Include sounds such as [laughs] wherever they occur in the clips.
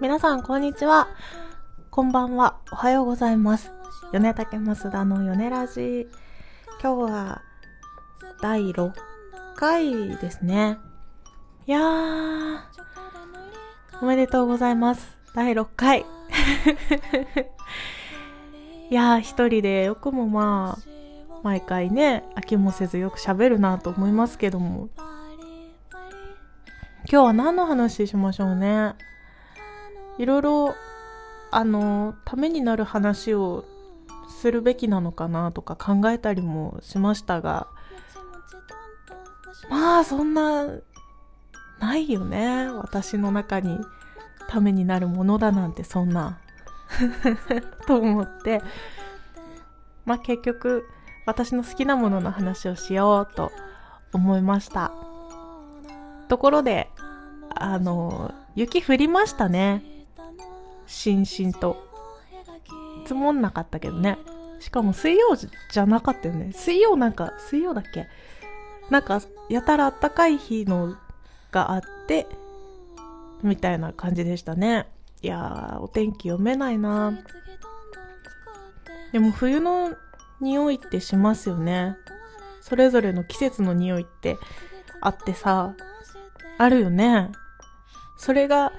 皆さん、こんにちは。こんばんは。おはようございます。米竹増田の米ラジ。今日は、第6回ですね。いやー、おめでとうございます。第6回。[laughs] いやー、一人でよくもまあ、毎回ね、飽きもせずよく喋るなと思いますけども。今日は何の話しましょうね？いろいろ、あの、ためになる話をするべきなのかなとか考えたりもしましたが、まあ、そんな、ないよね。私の中にためになるものだなんてそんな。[laughs] と思って、まあ結局、私の好きなものの話をしようと思いました。ところで、あの、雪降りましたね。しんしんと。積もんなかったけどね。しかも水曜じゃなかったよね。水曜なんか、水曜だっけ？なんか、やたらあったかい日のがあって、みたいな感じでしたね。いやー、お天気読めないなでも冬の匂いってしますよね。それぞれの季節の匂いってあってさ、あるよね。それが、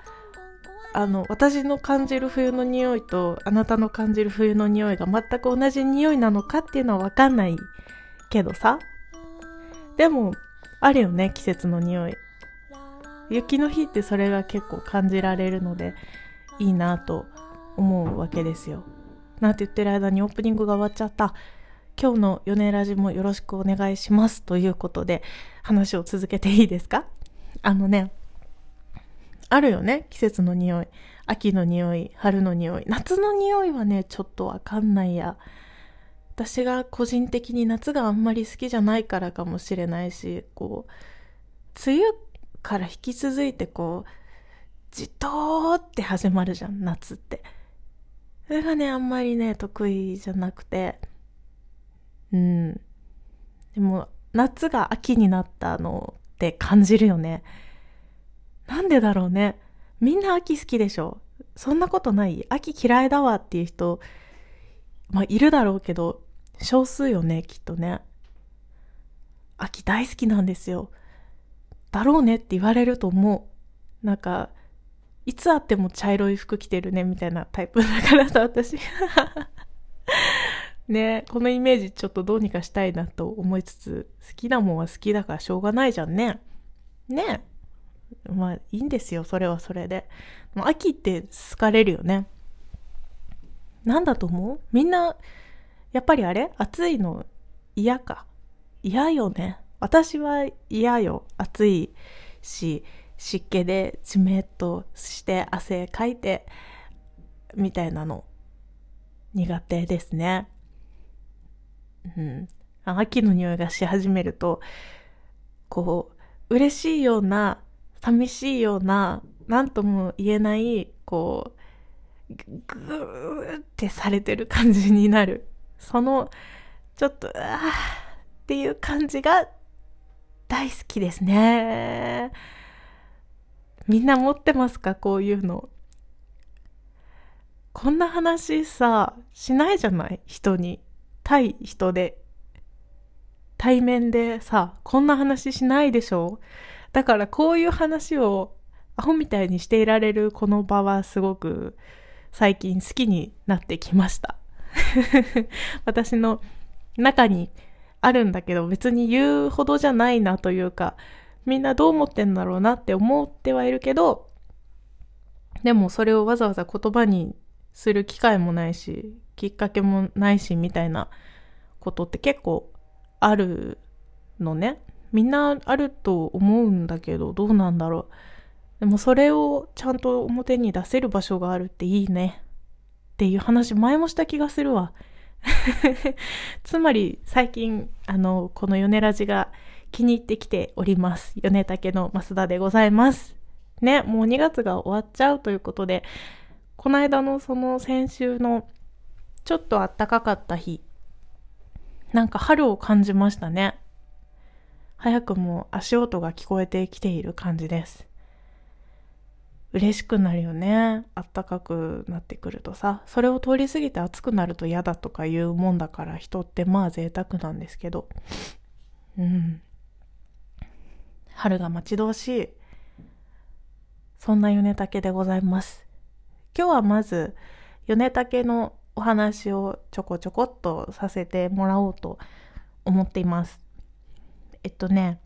あの、私の感じる冬の匂いと、あなたの感じる冬の匂いが全く同じ匂いなのかっていうのはわかんないけどさ。でも、あるよね、季節の匂い。雪の日ってそれが結構感じられるので、いいなと思うわけですよ。なんて言ってる間にオープニングが終わっちゃった。今日の米ラジもよろしくお願いします。ということで、話を続けていいですか？あのね、あるよね。季節の匂い。秋の匂い、春の匂い。夏の匂いはね、ちょっとわかんないや。私が個人的に夏があんまり好きじゃないからかもしれないし、こう、梅雨から引き続いてこう、じとーって始まるじゃん、夏って。それがね、あんまりね、得意じゃなくて。うん。でも、夏が秋になったのって感じるよね。なんでだろうね。みんな秋好きでしょ？そんなことない？秋嫌いだわっていう人、まあ、いるだろうけど、少数よね、きっとね。秋大好きなんですよ。だろうねって言われると思う。なんか、いつあっても茶色い服着てるね、みたいなタイプだからさ、私。[laughs] ねこのイメージちょっとどうにかしたいなと思いつつ、好きなもんは好きだからしょうがないじゃんね。ねえまあいいんですよ、それはそれで。秋って好かれるよね。なんだと思う？みんな、やっぱりあれ？暑いの嫌か？嫌よね。私は嫌よ。暑いし、湿気でじめっとして汗かいてみたいなの苦手ですね。うん。秋の匂いがし始めると、こう、嬉しいような、寂しいような、なんとも言えない、こう、ぐーってされてる感じになる。その、ちょっと、あーっていう感じが大好きですね。みんな持ってますかこういうの。こんな話さ、しないじゃない？人に。対人で。対面でさ、こんな話しないでしょ？だからこういう話をアホみたいにしていられるこの場はすごく最近好きになってきました。[laughs] 私の中にあるんだけど別に言うほどじゃないなというかみんなどう思ってんだろうなって思ってはいるけど、でもそれをわざわざ言葉にする機会もないし、きっかけもないし、みたいなことって結構あるのね。みんなあると思うんだけど、どうなんだろう。でもそれをちゃんと表に出せる場所があるっていいね。っていう話前もした気がするわ。[laughs] つまり最近、あの、この米ラジが気に入ってきております。米竹の増田でございます。ね、もう2月が終わっちゃうということで、この間のその先週のちょっと暖かかった日、なんか春を感じましたね。早くも足音が聞こえてきている感じです。嬉しくなるよね。あったかくなってくるとさ。それを通り過ぎて暑くなると嫌だとかいうもんだから人ってまあ贅沢なんですけど。うん。春が待ち遠しい。そんな米竹でございます。今日はまず、米竹のお話をちょこちょこっとさせてもらおうと思っています。えっとね、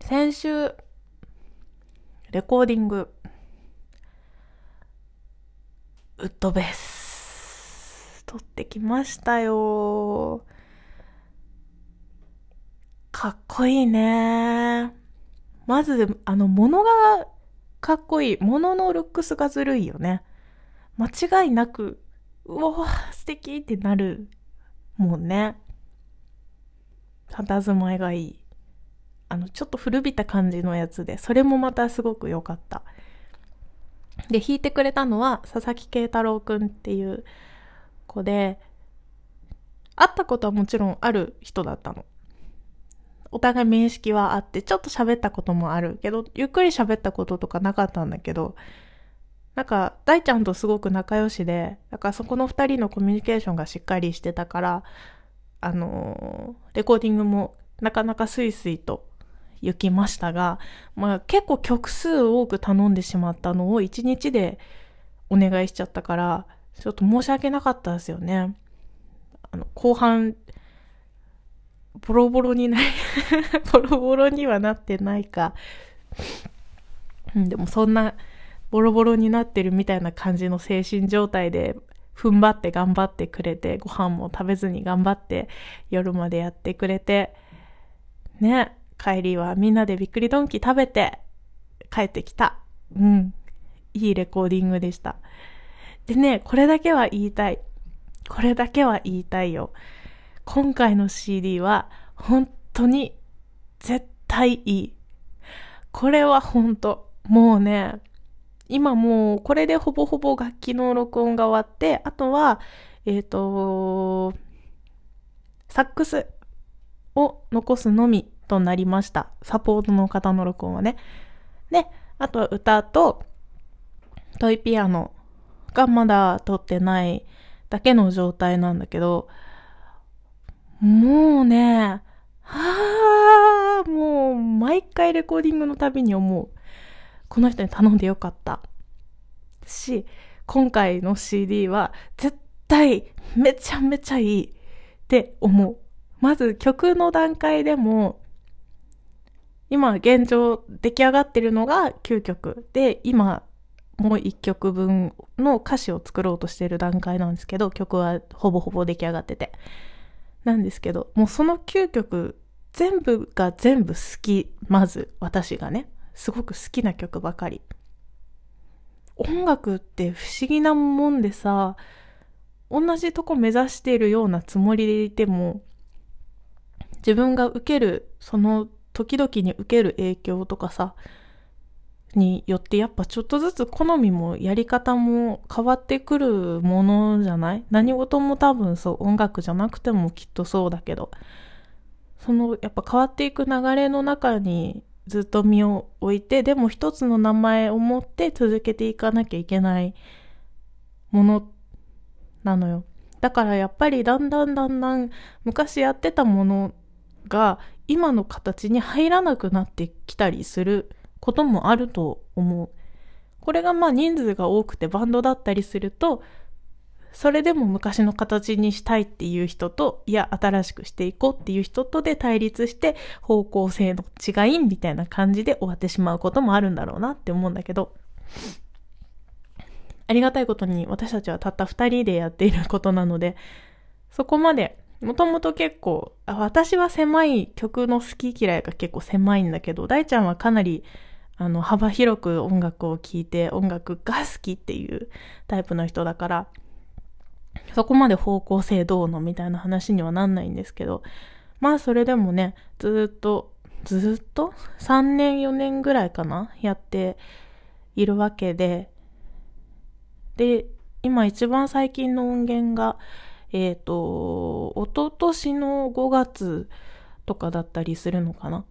先週、レコーディング、ウッドベース、撮ってきましたよ。かっこいいね。まず、あの、物がかっこいい。物のルックスがずるいよね。間違いなく、うわ素敵ってなるもんね。佇まいがいい。あの、ちょっと古びた感じのやつで、それもまたすごく良かった。で、弾いてくれたのは、佐々木慶太郎くんっていう子で、会ったことはもちろんある人だったの。お互い面識はあって、ちょっと喋ったこともあるけど、ゆっくり喋ったこととかなかったんだけど、なんか、大ちゃんとすごく仲良しで、だからそこの二人のコミュニケーションがしっかりしてたから、あのー、レコーディングもなかなかスイスイと行きましたが、まあ結構曲数多く頼んでしまったのを1日でお願いしちゃったから、ちょっと申し訳なかったですよね。あの、後半、ボロボロになり [laughs] ボロボロにはなってないか。でもそんな、ボロボロになってるみたいな感じの精神状態で、踏ん張って頑張ってくれて、ご飯も食べずに頑張って夜までやってくれて、ね、帰りはみんなでびっくりドンキ食べて帰ってきた。うん。いいレコーディングでした。でね、これだけは言いたい。これだけは言いたいよ。今回の CD は本当に絶対いい。これは本当。もうね、今もうこれでほぼほぼ楽器の録音が終わって、あとは、えっ、ー、と、サックスを残すのみとなりました。サポートの方の録音はね。で、あとは歌とトイピアノがまだ撮ってないだけの状態なんだけど、もうね、はあ、もう毎回レコーディングのたびに思う。この人に頼んでよかった。し、今回の CD は絶対めちゃめちゃいいって思う。まず曲の段階でも今現状出来上がってるのが9曲で、今もう1曲分の歌詞を作ろうとしてる段階なんですけど、曲はほぼほぼ出来上がってて。なんですけど、もうその9曲全部が全部好き。まず私がね、すごく好きな曲ばかり。音楽って不思議なもんでさ、同じとこ目指しているようなつもりでいても、自分が受けるその時々に受ける影響とかさ、によってやっぱちょっとずつ好みもやり方も変わってくるものじゃない？何事も多分そう音楽じゃなくてもきっとそうだけどそのやっぱ変わっていく流れの中にずっと身を置いてでも一つの名前を持って続けていかなきゃいけないものなのよだからやっぱりだんだんだんだん昔やってたものが今の形に入らなくなってきたりすることもあると思う。これがまあ人数が多くてバンドだったりすると、それでも昔の形にしたいっていう人と、いや、新しくしていこうっていう人とで対立して方向性の違いみたいな感じで終わってしまうこともあるんだろうなって思うんだけど、ありがたいことに私たちはたった二人でやっていることなので、そこまでもともと結構、私は狭い曲の好き嫌いが結構狭いんだけど、大ちゃんはかなりあの幅広く音楽を聴いて音楽が好きっていうタイプの人だから、そこまで方向性どうのみたいな話にはなんないんですけど、まあそれでもね、ずっと、ずっと ?3 年4年ぐらいかな？やっているわけで、で、今一番最近の音源が、えっ、ー、と、おととしの5月とかだったりするのかな？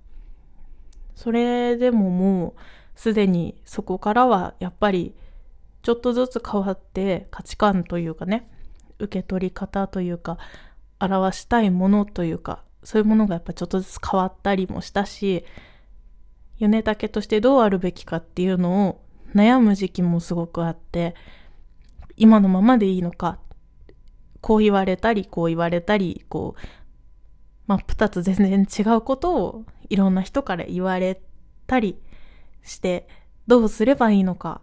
それでももうすでにそこからはやっぱりちょっとずつ変わって価値観というかね受け取り方というか表したいものというかそういうものがやっぱちょっとずつ変わったりもしたし米竹としてどうあるべきかっていうのを悩む時期もすごくあって今のままでいいのかこう言われたりこう言われたりこう真っ二つ全然違うことをいろんな人から言われたりしてどうすればいいのか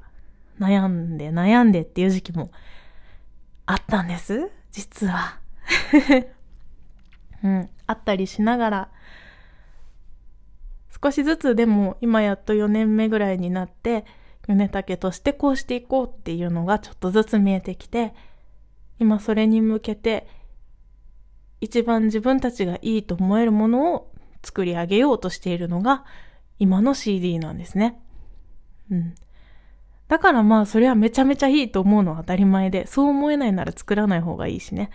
悩んで悩んでっていう時期もあったんです？実は [laughs] うんあったりしながら少しずつでも今やっと4年目ぐらいになって米竹としてこうしていこうっていうのがちょっとずつ見えてきて今それに向けて一番自分たちがいいと思えるものを作り上げようとしているのが今の CD なんですね。うん。だからまあそれはめちゃめちゃいいと思うのは当たり前で、そう思えないなら作らない方がいいしね。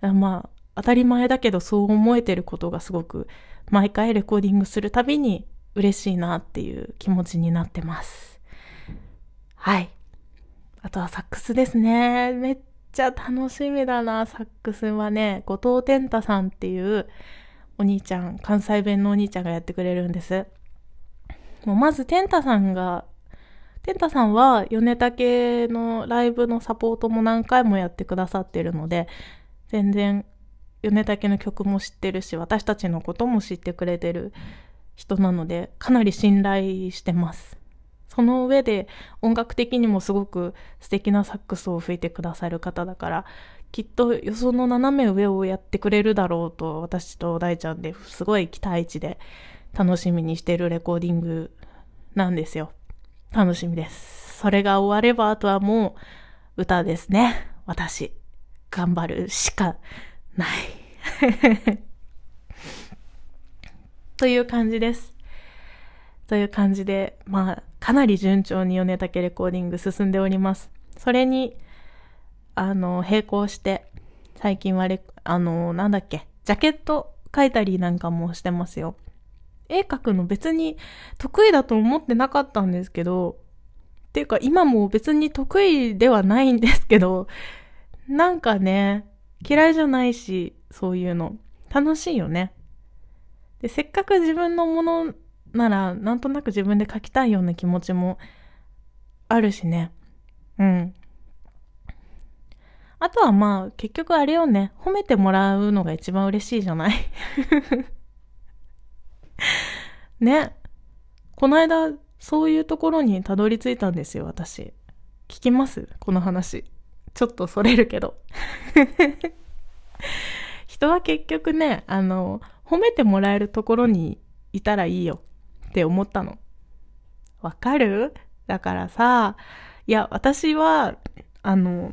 まあ当たり前だけどそう思えてることがすごく毎回レコーディングするたびに嬉しいなっていう気持ちになってます。はい。あとはサックスですね。めっちゃ楽しみだな、サックスはね。後藤天太さんっていうお兄ちゃん、関西弁のお兄ちゃんがやってくれるんです。もうまず天太さんが、天太さんは米竹のライブのサポートも何回もやってくださってるので、全然米竹の曲も知ってるし、私たちのことも知ってくれてる人なので、かなり信頼してます。その上で音楽的にもすごく素敵なサックスを吹いてくださる方だから、きっと予想の斜め上をやってくれるだろうと私と大ちゃんですごい期待値で楽しみにしてるレコーディングなんですよ。楽しみです。それが終わればあとはもう歌ですね。私。頑張るしかない。[laughs] という感じです。という感じで、まあ、かなり順調に米竹レコーディング進んでおります。それに、あの、並行して、最近はレ、あの、なんだっけ、ジャケット書いたりなんかもしてますよ。絵描くの別に得意だと思ってなかったんですけど、っていうか今も別に得意ではないんですけど、なんかね、嫌いじゃないし、そういうの。楽しいよね。で、せっかく自分のものなら、なんとなく自分で書きたいような気持ちもあるしね。うん。あとはまあ、結局あれよね、褒めてもらうのが一番嬉しいじゃない？[laughs] [laughs] ね。この間、そういうところにたどり着いたんですよ、私。聞きます？この話。ちょっとそれるけど。[laughs] 人は結局ね、あの、褒めてもらえるところにいたらいいよ。って思ったの。わかる？だからさ、いや、私は、あの、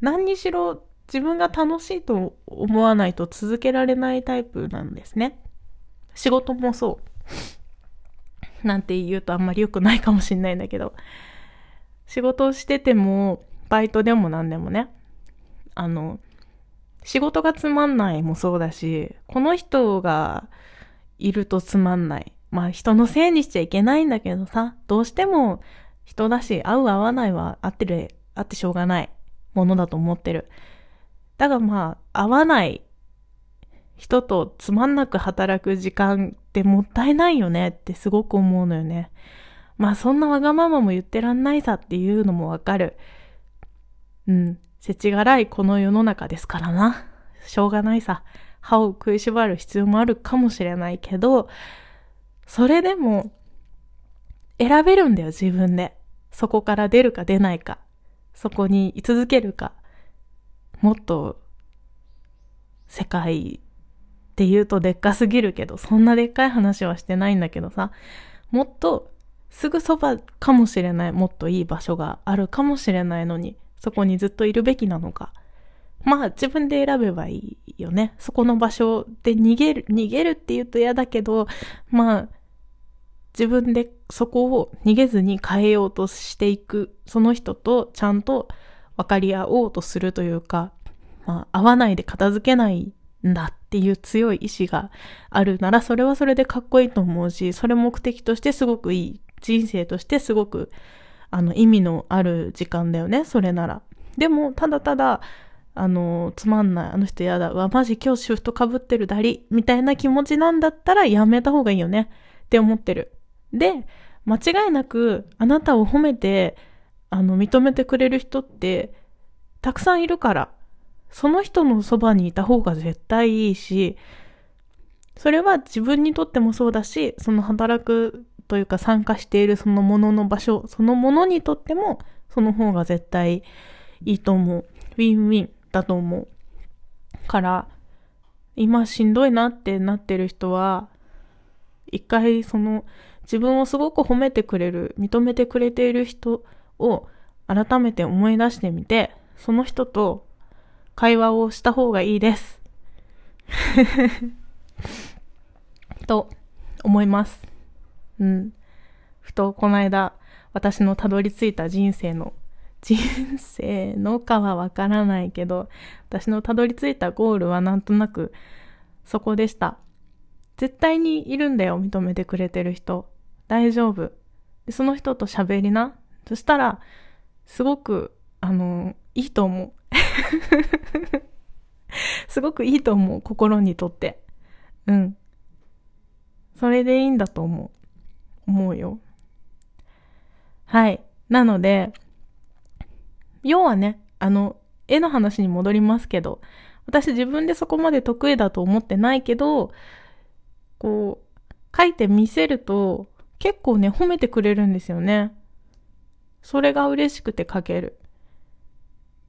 何にしろ自分が楽しいと思わないと続けられないタイプなんですね。仕事もそう。なんて言うとあんまり良くないかもしんないんだけど、仕事をしてても、バイトでも何でもね、あの、仕事がつまんないもそうだし、この人がいるとつまんない。まあ人のせいにしちゃいけないんだけどさ、どうしても人だし、合う合わないは合ってる、合ってしょうがないものだと思ってる。だがまあ、合わない人とつまんなく働く時間ってもったいないよねってすごく思うのよね。まあそんなわがままも言ってらんないさっていうのもわかる。うん。世知辛いこの世の中ですからな。しょうがないさ。歯を食いしばる必要もあるかもしれないけど、それでも選べるんだよ、自分で。そこから出るか出ないか。そこに居続けるか。もっと世界って言うとでっかすぎるけど、そんなでっかい話はしてないんだけどさ、もっとすぐそばかもしれない、もっといい場所があるかもしれないのに、そこにずっといるべきなのか。まあ自分で選べばいいよね。そこの場所で逃げる、逃げるって言うと嫌だけど、まあ自分でそこを逃げずに変えようとしていく、その人とちゃんと分かり合おうとするというか、まあ、合わないで片付けないんだっていう強い意志があるなら、それはそれでかっこいいと思うし、それ目的としてすごくいい人生としてすごくあの意味のある時間だよねそれなら。でもただただあのつまんないあの人やだわマジ今日シフトかぶってるだりみたいな気持ちなんだったらやめた方がいいよねって思ってる。で間違いなくあなたを褒めてあの認めてくれる人ってたくさんいるから。その人のそばにいた方が絶対いいしそれは自分にとってもそうだしその働くというか参加しているそのものの場所そのものにとってもその方が絶対いいと思う。ウィンウィンだと思う。から今しんどいなってなってる人は一回その自分をすごく褒めてくれる認めてくれている人を改めて思い出してみてその人と会話をした方がいいです [laughs] と思います。うん。ふとこの間、私のたどり着いた人生の、人生のかはわからないけど、私のたどり着いたゴールはなんとなくそこでした。絶対にいるんだよ、認めてくれてる人。大丈夫。でその人と喋りな。そしたら、すごく、あの、いいと思う。[laughs] すごくいいと思う、心にとって。うん。それでいいんだと思う。思うよ。はい。なので、要はね、あの、絵の話に戻りますけど、私自分でそこまで得意だと思ってないけど、こう、書いてみせると、結構ね、褒めてくれるんですよね。それが嬉しくて書ける。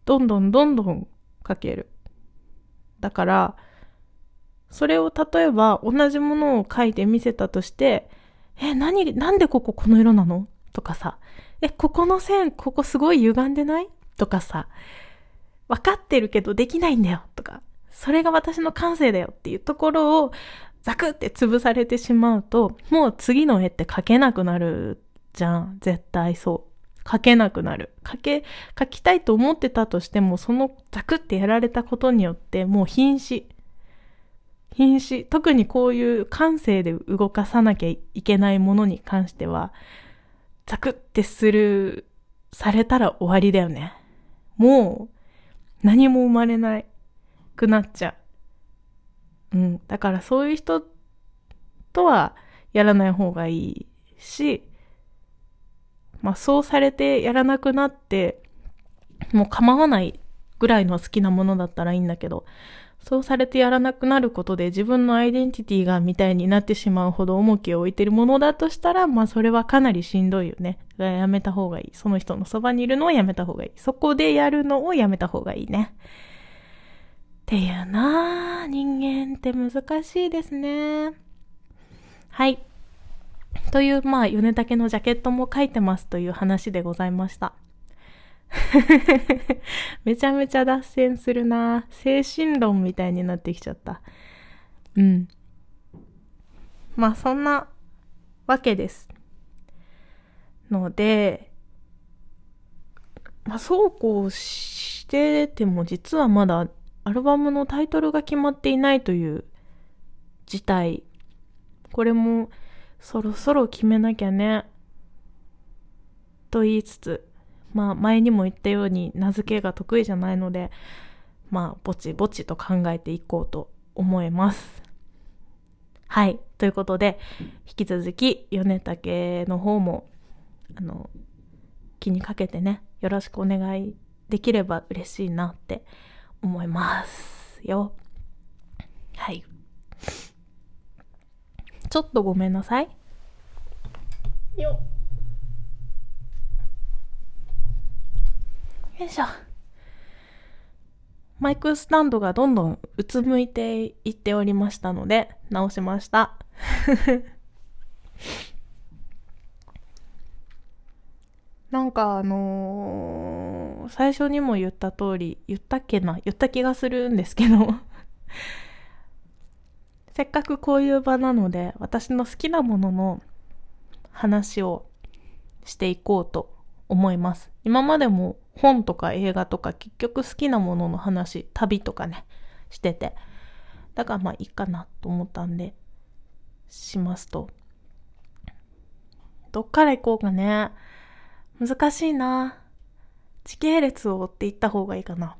どんどんどんどん書ける。だから、それを例えば同じものを書いて見せたとして、え、何、なんでこここの色なの？とかさ、え、ここの線、ここすごい歪んでない？とかさ、わかってるけどできないんだよとか、それが私の感性だよっていうところをザクって潰されてしまうと、もう次の絵って描けなくなるじゃん。絶対そう。描けなくなる。描け、描きたいと思ってたとしても、そのザクってやられたことによって、もう瀕死。瀕死。特にこういう感性で動かさなきゃいけないものに関しては、ザクってする、されたら終わりだよね。もう、何も生まれないくなっちゃう。うん。だからそういう人とはやらない方がいいし、まあそうされてやらなくなって、もう構わないぐらいの好きなものだったらいいんだけど、そうされてやらなくなることで自分のアイデンティティがみたいになってしまうほど重きを置いてるものだとしたら、まあそれはかなりしんどいよね。やめた方がいい。その人のそばにいるのをやめた方がいい。そこでやるのをやめた方がいいね。っていうなぁ。人間って難しいですね。はい。という、まあ、米竹のジャケットも書いてますという話でございました。[laughs] めちゃめちゃ脱線するな精神論みたいになってきちゃった。うん。まあそんなわけです。ので、まあそうこうしてても実はまだアルバムのタイトルが決まっていないという事態。これもそろそろ決めなきゃね。と言いつつ、まあ前にも言ったように名付けが得意じゃないので、まあぼちぼちと考えていこうと思います。はい。ということで、引き続き、米竹の方も、あの、気にかけてね、よろしくお願いできれば嬉しいなって思いますよ。はい。ちょっとごめんなさい。よっ。よいしょ。マイクスタンドがどんどんうつむいていっておりましたので、直しました。[laughs] なんかあのー、最初にも言った通り、言ったっけな？言った気がするんですけどせっかくこういう場なので、私の好きなものの話をしていこうと思います。今までも本とか映画とか結局好きなものの話、旅とかね、してて。だからまあいいかなと思ったんで、しますと。どっから行こうかね。難しいな。時系列を追っていった方がいいかな。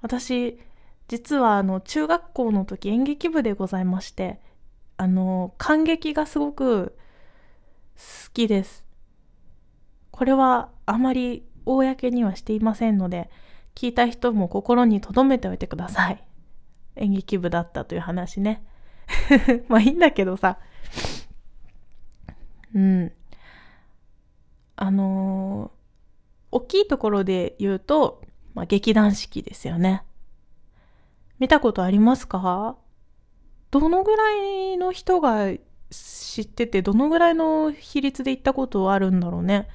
私、実はあの、中学校の時演劇部でございまして、あの、感激がすごく好きです。これはあまり公にはしていませんので、聞いた人も心に留めておいてください。演劇部だったという話ね。[laughs] まあいいんだけどさ。うん。あのー、大きいところで言うと、まあ、劇団四季ですよね。見たことありますか？どのぐらいの人が知ってて、どのぐらいの比率で行ったことあるんだろうね。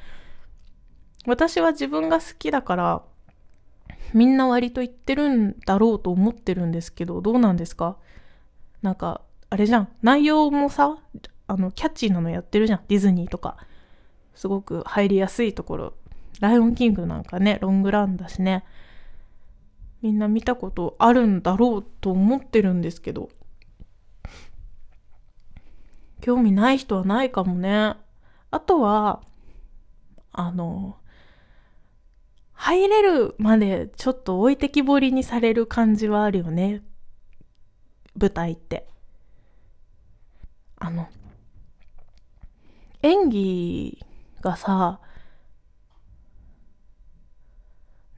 私は自分が好きだから、みんな割と言ってるんだろうと思ってるんですけど、どうなんですか？なんか、あれじゃん。内容もさ、あの、キャッチーなのやってるじゃん。ディズニーとか。すごく入りやすいところ。ライオンキングなんかね、ロングランだしね。みんな見たことあるんだろうと思ってるんですけど。興味ない人はないかもね。あとは、あの、入れるまでちょっと置いてきぼりにされる感じはあるよね。舞台って。あの、演技がさ、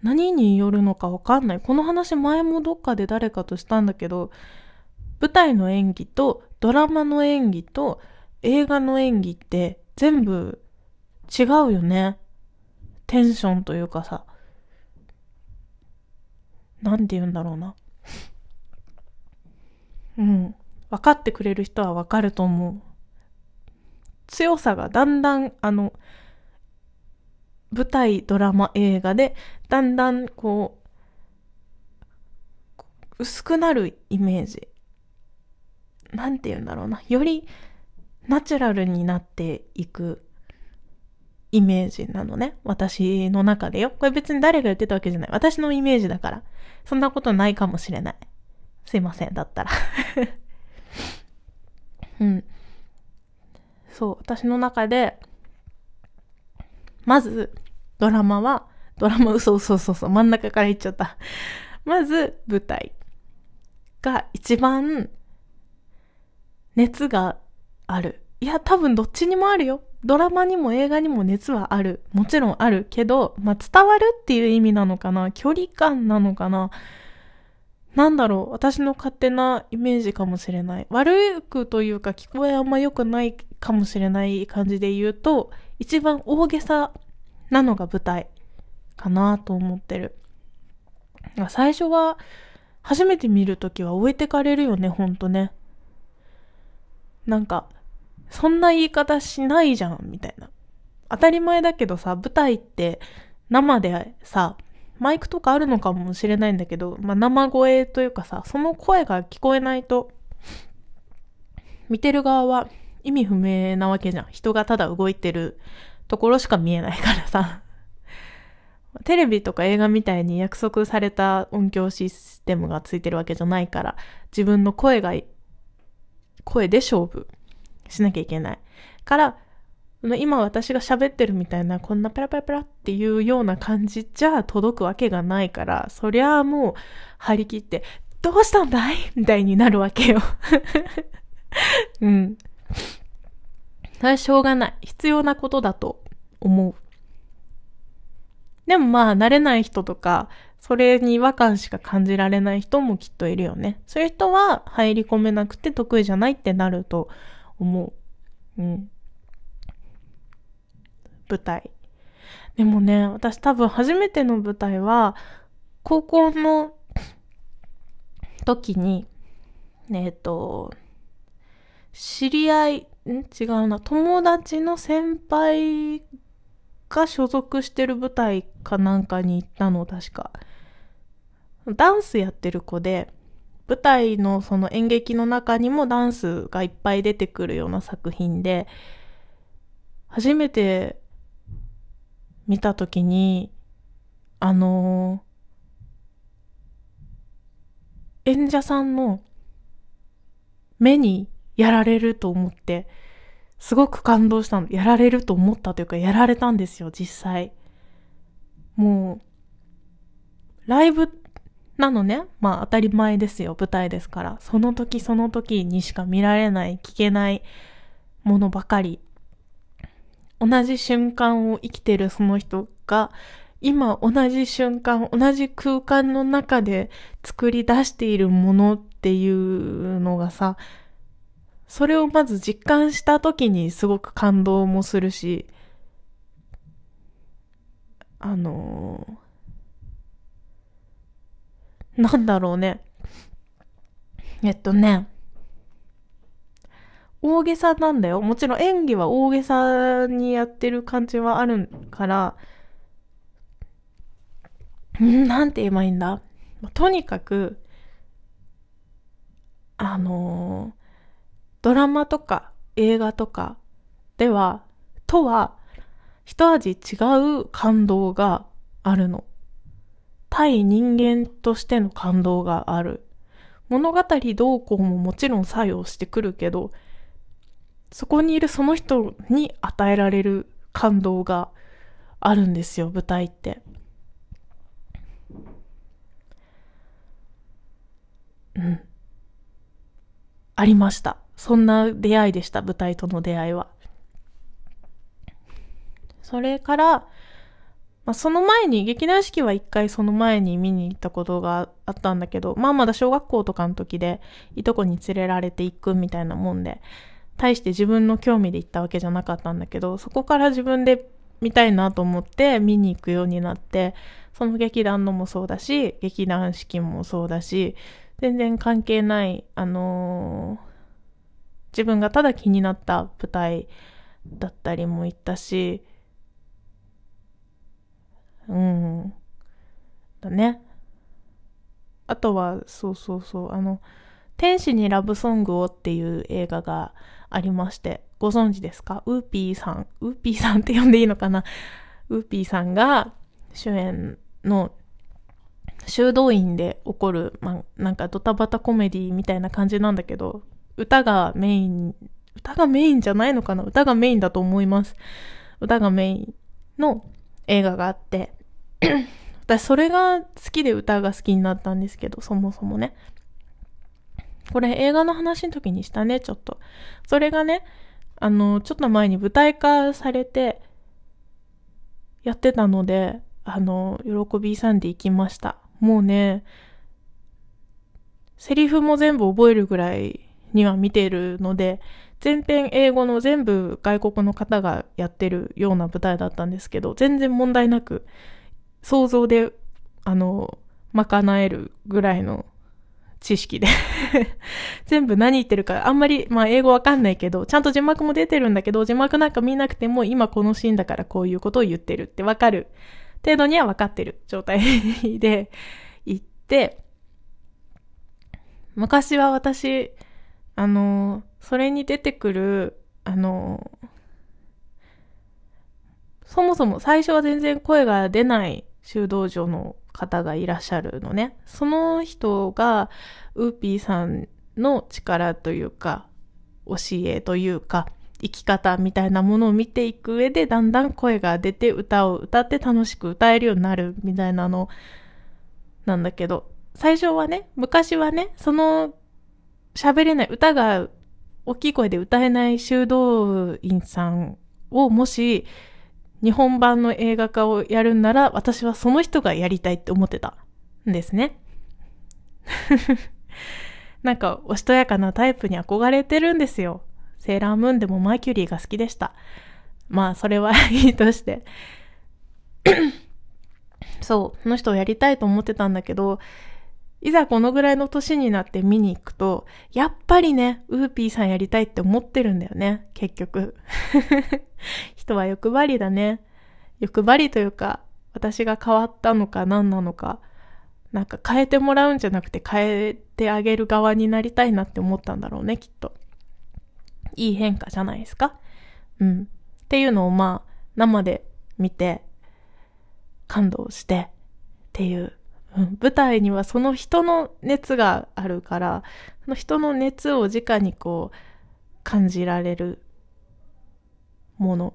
何によるのかわかんない。この話前もどっかで誰かとしたんだけど、舞台の演技とドラマの演技と映画の演技って全部違うよね。テンションというかさ。なんて言うんだろうな。うん。分かってくれる人は分かると思う。強さがだんだん、あの、舞台、ドラマ、映画で、だんだん、こう、薄くなるイメージ。なんて言うんだろうな。より、ナチュラルになっていくイメージなのね。私の中でよ。これ別に誰が言ってたわけじゃない。私のイメージだから。そんなことないかもしれない。すいません、だったら [laughs] うん。そう、私の中で、まず、ドラマは、ドラマ、嘘嘘嘘嘘、真ん中から言っちゃった。まず、舞台が一番、熱がある。いや、多分どっちにもあるよ。ドラマにも映画にも熱はある。もちろんあるけど、まあ、伝わるっていう意味なのかな距離感なのかななんだろう私の勝手なイメージかもしれない。悪くというか聞こえあんま良くないかもしれない感じで言うと、一番大げさなのが舞台かなと思ってる。最初は、初めて見るときは置いてかれるよね、ほんとね。なんか、そんな言い方しないじゃん、みたいな。当たり前だけどさ、舞台って生でさ、マイクとかあるのかもしれないんだけど、まあ、生声というかさ、その声が聞こえないと、見てる側は意味不明なわけじゃん。人がただ動いてるところしか見えないからさ。テレビとか映画みたいに約束された音響システムがついてるわけじゃないから、自分の声が、声で勝負しなきゃいけない。から、今私が喋ってるみたいな、こんなペラペラペラっていうような感じじゃ届くわけがないから、そりゃあもう張り切って、どうしたんだいみたいになるわけよ。[laughs] うん。それはしょうがない。必要なことだと思う。でもまあ、慣れない人とか、それに違和感しか感じられない人もきっといるよね。そういう人は入り込めなくて得意じゃないってなると思う。うん。舞台。でもね、私多分初めての舞台は、高校の時に、えっ、と、知り合い、ん？違うな、友達の先輩が所属してる舞台かなんかに行ったの、確か。ダンスやってる子で、舞台のその演劇の中にもダンスがいっぱい出てくるような作品で、初めて見たときに、あのー、演者さんの目にやられると思って、すごく感動したの。やられると思ったというか、やられたんですよ、実際。もう、ライブなのね。まあ当たり前ですよ、舞台ですから。その時その時にしか見られない、聞けないものばかり。同じ瞬間を生きてるその人が、今同じ瞬間、同じ空間の中で作り出しているものっていうのがさ、それをまず実感した時にすごく感動もするし、あのー、なんだろうね。えっとね、大げさなんだよ。もちろん演技は大げさにやってる感じはあるから、んなんて言えばいいんだ。とにかく、あのー、ドラマとか映画とかでは、とは一味違う感動があるの。対人間としての感動がある。物語どうこうももちろん作用してくるけど、そこにいるその人に与えられる感動があるんですよ、舞台って。うん。ありました。そんな出会いでした、舞台との出会いは。それから、まあ、その前に、劇団四季は一回その前に見に行ったことがあったんだけど、まあまだ小学校とかの時で、いとこに連れられて行くみたいなもんで、大して自分の興味で行ったわけじゃなかったんだけど、そこから自分で見たいなと思って見に行くようになって、その劇団のもそうだし、劇団四季もそうだし、全然関係ない、あのー自分がただ気になった舞台だったりも行ったし、うん。だね。あとは、そうそうそう、あの、天使にラブソングをっていう映画がありまして、ご存知ですか？ウーピーさん、ウーピーさんって呼んでいいのかな？ウーピーさんが主演の修道院で起こる、ま、なんかドタバタコメディみたいな感じなんだけど、歌がメイン、歌がメインじゃないのかな？歌がメインだと思います。歌がメインの映画があって、[clears throat] 私それが好きで歌が好きになったんですけど、そもそもね。これ映画の話の時にしたね、ちょっと。それがね、あの、ちょっと前に舞台化されて、やってたので、あの、喜びさんで行きました。もうね、セリフも全部覚えるぐらいには見ているので、全編英語の全部外国の方がやってるような舞台だったんですけど、全然問題なく、想像で、あの、賄えるぐらいの知識で [laughs] 全部何言ってるか、あんまり、まあ英語わかんないけど、ちゃんと字幕も出てるんだけど、字幕なんか見なくても、今このシーンだからこういうことを言ってるってわかる。程度にはわかってる。状態で行って、昔は私、あの、それに出てくる、あの、そもそも最初は全然声が出ない修道場の方がいらっしゃるのね。その人が、ウーピーさんの力というか、教えというか、生き方みたいなものを見ていく上で、だんだん声が出て歌を歌って楽しく歌えるようになるみたいなのなんだけど、最初はね、昔はね、その喋れない、歌が大きい声で歌えない修道院さんをもし日本版の映画化をやるんなら私はその人がやりたいって思ってたんですね。[laughs] なんかおしとやかなタイプに憧れてるんですよ。セーラームーンでもマーキュリーが好きでした。まあそれは [laughs] いいとして。[clears throat] そう、この人をやりたいと思ってたんだけど、いざこのぐらいの年になって見に行くと、やっぱりね、ウーピーさんやりたいって思ってるんだよね、結局。[laughs] 人は欲張りだね。欲張りというか、私が変わったのか何なのか、なんか変えてもらうんじゃなくて変えてあげる側になりたいなって思ったんだろうね、きっと。いい変化じゃないですか。うん。っていうのをまあ、生で見て、感動してっていううん、舞台にはその人の熱があるから、その人の熱を直にこう感じられるもの。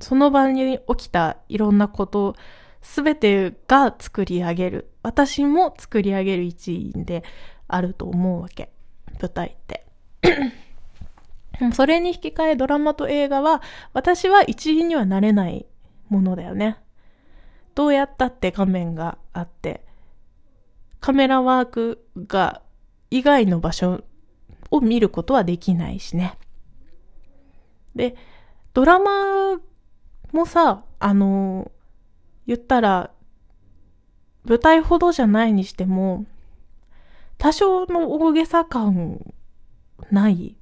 その場に起きたいろんなこと全てが作り上げる。私も作り上げる一員であると思うわけ。舞台って。それに引き換えドラマと映画は私は一員にはなれないものだよね。どうやったって画面があってカメラワークが以外の場所を見ることはできないしね。でドラマもさあの言ったら舞台ほどじゃないにしても多少の大げさ感ない？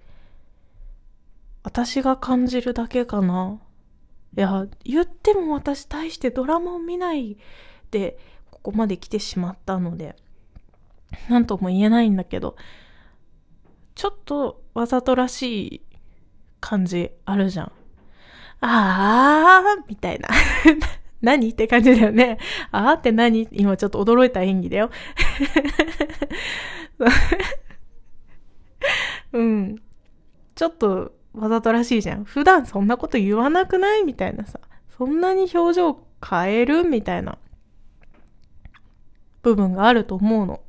私が感じるだけかな？いや言っても私大してドラマを見ないでここまで来てしまったので。[laughs] 何とも言えないんだけどちょっとわざとらしい感じあるじゃんあーみたいな [laughs] 何って感じだよね。あーって何？今ちょっと驚いた演技だよ。[laughs] うん。ちょっとわざとらしいじゃん。普段そんなこと言わなくない？みたいなさ。そんなに表情変える？みたいな部分があると思うの。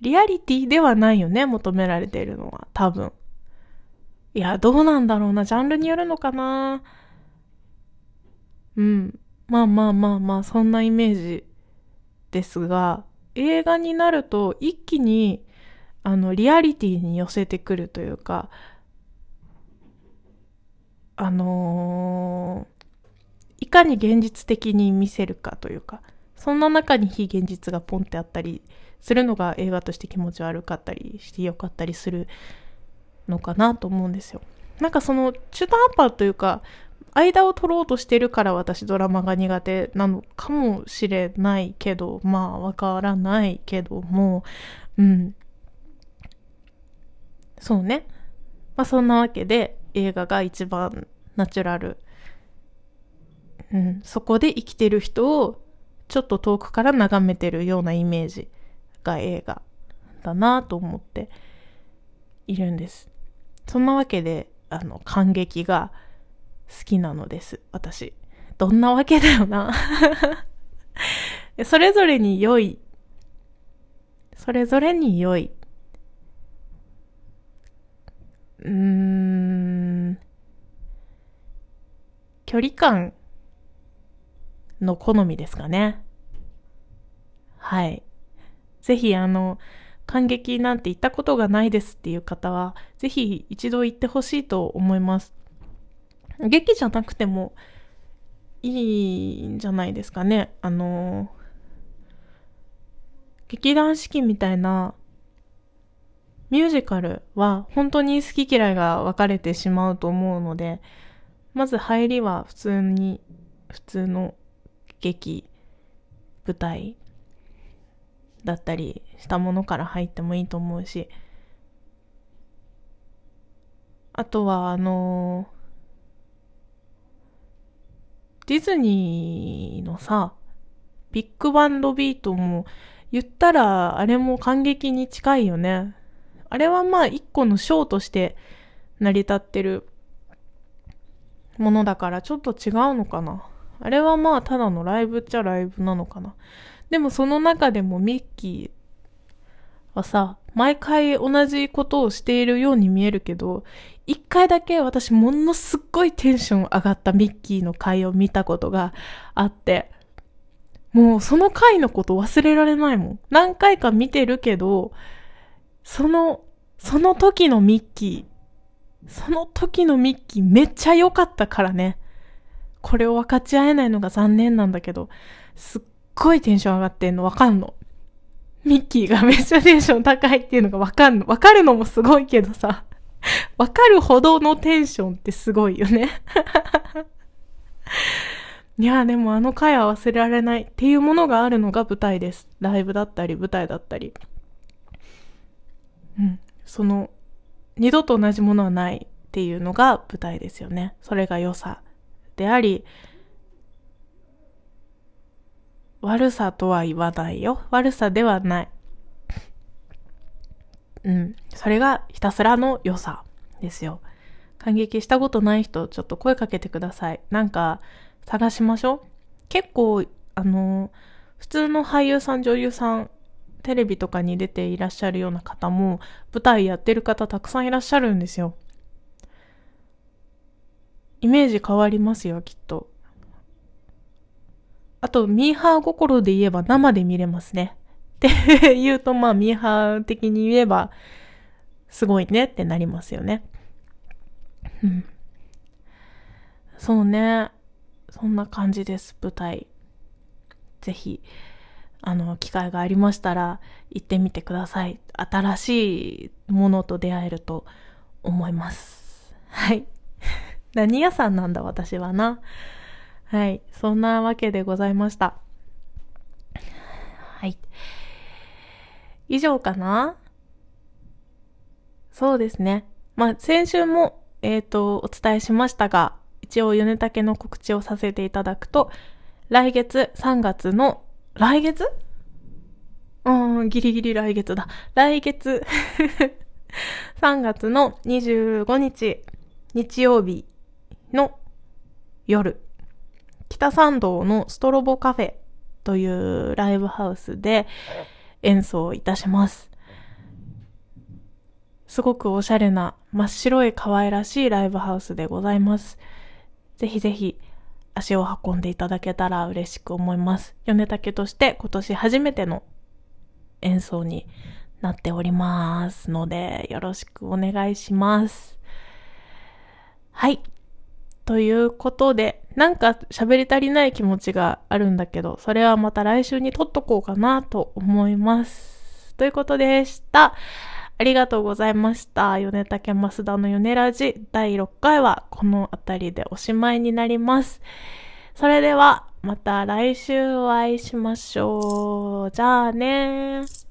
リアリティではないよね、求められているのは。多分。いや、どうなんだろうな。ジャンルによるのかな。うん。まあまあまあまあ、そんなイメージですが、映画になると一気に、あの、リアリティに寄せてくるというか、あのー、いかに現実的に見せるかというか、そんな中に非現実がポンってあったりするのが映画として気持ち悪かったりしてよかったりするのかなと思うんですよ。なんかその中途半端というか間を取ろうとしてるから私ドラマが苦手なのかもしれないけどまあわからないけどもうん。そうね。まあそんなわけで映画が一番ナチュラル。うん。そこで生きてる人をちょっと遠くから眺めてるようなイメージ。が映画だなと思っているんですそんなわけであの感激が好きなのです、私。どんなわけだよな。[laughs] それぞれに良い。それぞれに良い。うーん。距離感の好みですかね。はい。ぜひ、あの、感激なんて言ったことがないですっていう方は、ぜひ一度行ってほしいと思います。劇じゃなくてもいいんじゃないですかね。あの、劇団四季みたいなミュージカルは本当に好き嫌いが分かれてしまうと思うので、まず入りは普通に、普通の劇、舞台だったりしたものから入ってもいいと思うし、あとはあのディズニーのさ、ビッグバンドビートも言ったらあれも感激に近いよね。あれはまあ一個のショーとして成り立ってるものだからちょっと違うのかな。あれはまあただのライブっちゃライブなのかな。でもその中でもミッキーはさ、毎回同じことをしているように見えるけど、一回だけ私ものすっごいテンション上がったミッキーの回を見たことがあって、もうその回のこと忘れられないもん。何回か見てるけど、その、その時のミッキー、その時のミッキーめっちゃ良かったからね。これを分かち合えないのが残念なんだけど、すっごいテンション上がってんの分かんの。ミッキーがめっちゃテンション高いっていうのが分かんの。分かるのもすごいけどさ。わかるほどのテンションってすごいよね [laughs] いや、でもあの回は忘れられないっていうものがあるのが舞台です。ライブだったり、舞台だったり。うん。その、二度と同じものはないっていうのが舞台ですよね。それが良さであり、悪さとは言わないよ。悪さではない。うん。それがひたすらの良さですよ。感激したことない人、ちょっと声かけてください。なんか、探しましょう。結構、あの、普通の俳優さん、女優さん、テレビとかに出ていらっしゃるような方も、舞台やってる方たくさんいらっしゃるんですよ。イメージ変わりますよ、きっと。あと、ミーハー心で言えば生で見れますね。って [laughs] 言うと、まあ、ミーハー的に言えば、すごいねってなりますよね。うん。そうね。そんな感じです、舞台。ぜひ、あの、機会がありましたら、行ってみてください。新しいものと出会えると思います。はい。[laughs] 何屋さんなんだ、私はな。はい。そんなわけでございました。はい。以上かな？そうですね。まあ、先週も、えっ、ー、と、お伝えしましたが、一応、米竹の告知をさせていただくと、来月3月の、来月？うん、ギリギリ来月だ。来月 [laughs] 3月の25日、日曜日の夜、北参道のストロボカフェというライブハウスで演奏いたします。すごくおしゃれな真っ白い可愛らしいライブハウスでございます。ぜひぜひ足を運んでいただけたら嬉しく思います。米竹として今年初めての演奏になっておりますので、よろしくお願いします。はい。ということで、なんか喋り足りない気持ちがあるんだけど、それはまた来週に撮っとこうかなと思います。ということでした。ありがとうございました。米竹増田の米ラジ第6回はこの辺りでおしまいになります。それではまた来週お会いしましょう。じゃあね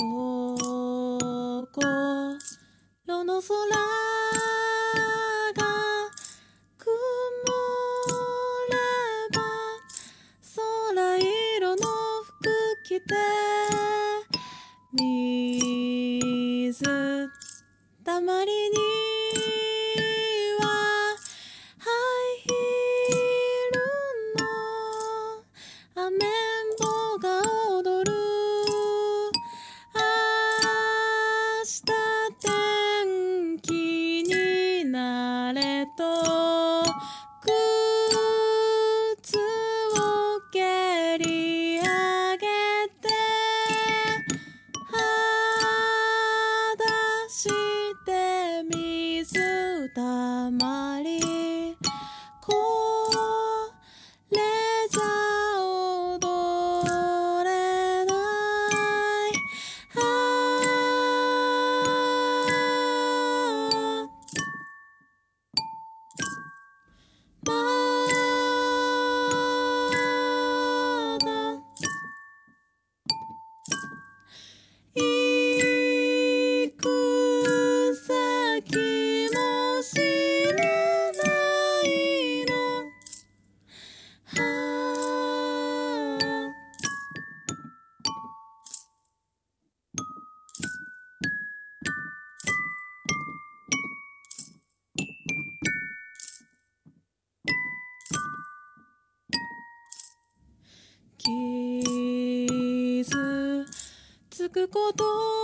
心の空がくこと